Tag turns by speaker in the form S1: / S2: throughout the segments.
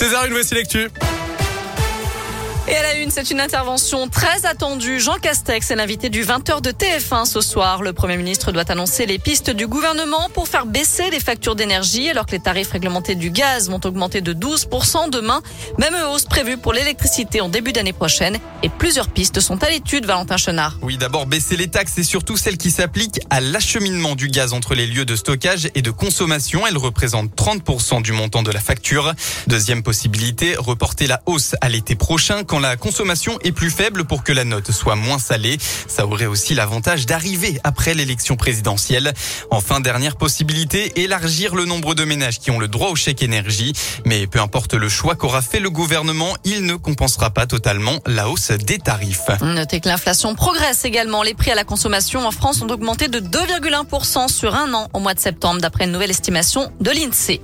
S1: César, une voici lecture.
S2: Et à la une, c'est une intervention très attendue. Jean Castex est l'invité du 20h de TF1 ce soir. Le Premier ministre doit annoncer les pistes du gouvernement pour faire baisser les factures d'énergie alors que les tarifs réglementés du gaz vont augmenter de 12% demain. Même hausse prévue pour l'électricité en début d'année prochaine. Et plusieurs pistes sont à l'étude, Valentin Chenard.
S3: Oui, d'abord baisser les taxes et surtout celles qui s'appliquent à l'acheminement du gaz entre les lieux de stockage et de consommation. Elles représentent 30% du montant de la facture. Deuxième possibilité, reporter la hausse à l'été prochain quand la consommation est plus faible pour que la note soit moins salée. Ça aurait aussi l'avantage d'arriver après l'élection présidentielle. Enfin, dernière possibilité, élargir le nombre de ménages qui ont le droit au chèque énergie. Mais peu importe le choix qu'aura fait le gouvernement, il ne compensera pas totalement la hausse des tarifs.
S2: Notez que l'inflation progresse également. Les prix à la consommation en France ont augmenté de 2,1% sur un an au mois de septembre, d'après une nouvelle estimation de l'INSEE.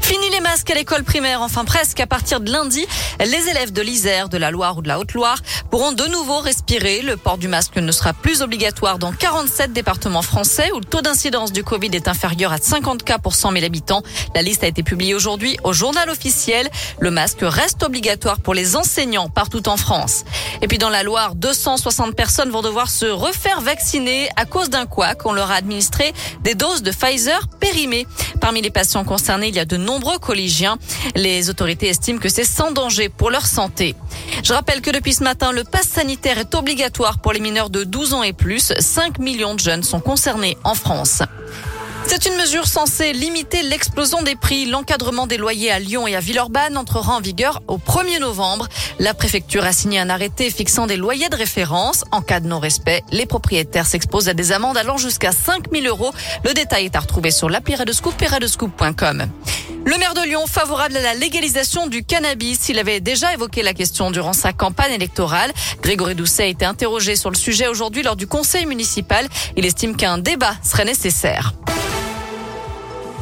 S2: Fini les masques à l'école primaire, enfin presque. À partir de lundi, les élèves de l'Isère, de la Loire ou de la Haute-Loire pourront de nouveau respirer. Le port du masque ne sera plus obligatoire dans 47 départements français où le taux d'incidence du Covid est inférieur à 50 cas pour 100 000 habitants. La liste a été publiée aujourd'hui au journal officiel. Le masque reste obligatoire pour les enseignants partout en France. Et puis dans la Loire, 260 personnes vont devoir se refaire vacciner à cause d'un couac. On leur a administré des doses de Pfizer périmées. Parmi les patients concernés, a de nombreux collégiens. Les autorités estiment que c'est sans danger pour leur santé. Je rappelle que depuis ce matin, le pass sanitaire est obligatoire pour les mineurs de 12 ans et plus. 5 millions de jeunes sont concernés en France. C'est une mesure censée limiter l'explosion des prix. L'encadrement des loyers à Lyon et à Villeurbanne entrera en vigueur au 1er novembre. La préfecture a signé un arrêté fixant des loyers de référence. En cas de non-respect, les propriétaires s'exposent à des amendes allant jusqu'à 5 000 euros. Le détail est à retrouver sur l'appli redescoop.com. Le maire de Lyon, favorable à la légalisation du cannabis, il avait déjà évoqué la question durant sa campagne électorale. Grégory Doucet a été interrogé sur le sujet aujourd'hui lors du conseil municipal. Il estime qu'un débat serait nécessaire.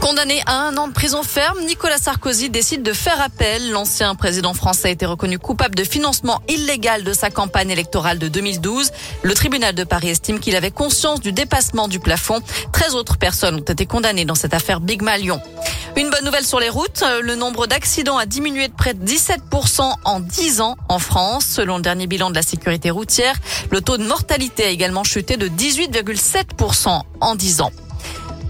S2: Condamné à un an de prison ferme, Nicolas Sarkozy décide de faire appel. L'ancien président français a été reconnu coupable de financement illégal de sa campagne électorale de 2012. Le tribunal de Paris estime qu'il avait conscience du dépassement du plafond. 13 autres personnes ont été condamnées dans cette affaire Big Malion. Une bonne nouvelle sur les routes, le nombre d'accidents a diminué de près de 17% en 10 ans en France, selon le dernier bilan de la sécurité routière. Le taux de mortalité a également chuté de 18,7% en 10 ans.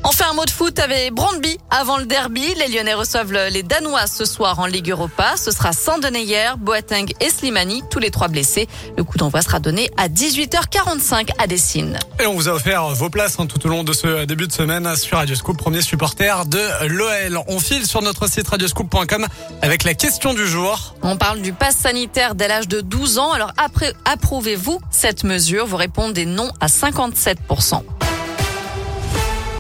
S2: On fait un mot de foot avec Brandby avant le derby. Les Lyonnais reçoivent les Danois ce soir en Ligue Europa. Ce sera Saint-Deneyer, Boateng et Slimani, tous les trois blessés. Le coup d'envoi sera donné à 18h45 à Dessine.
S1: Et on vous a offert vos places hein, tout au long de ce début de semaine sur Radioscoop, premier supporter de l'OL. On file sur notre site radioscoop.com avec la question du jour.
S2: On parle du pass sanitaire dès l'âge de 12 ans. Alors après, approuvez-vous cette mesure? Vous répondez non à 57%.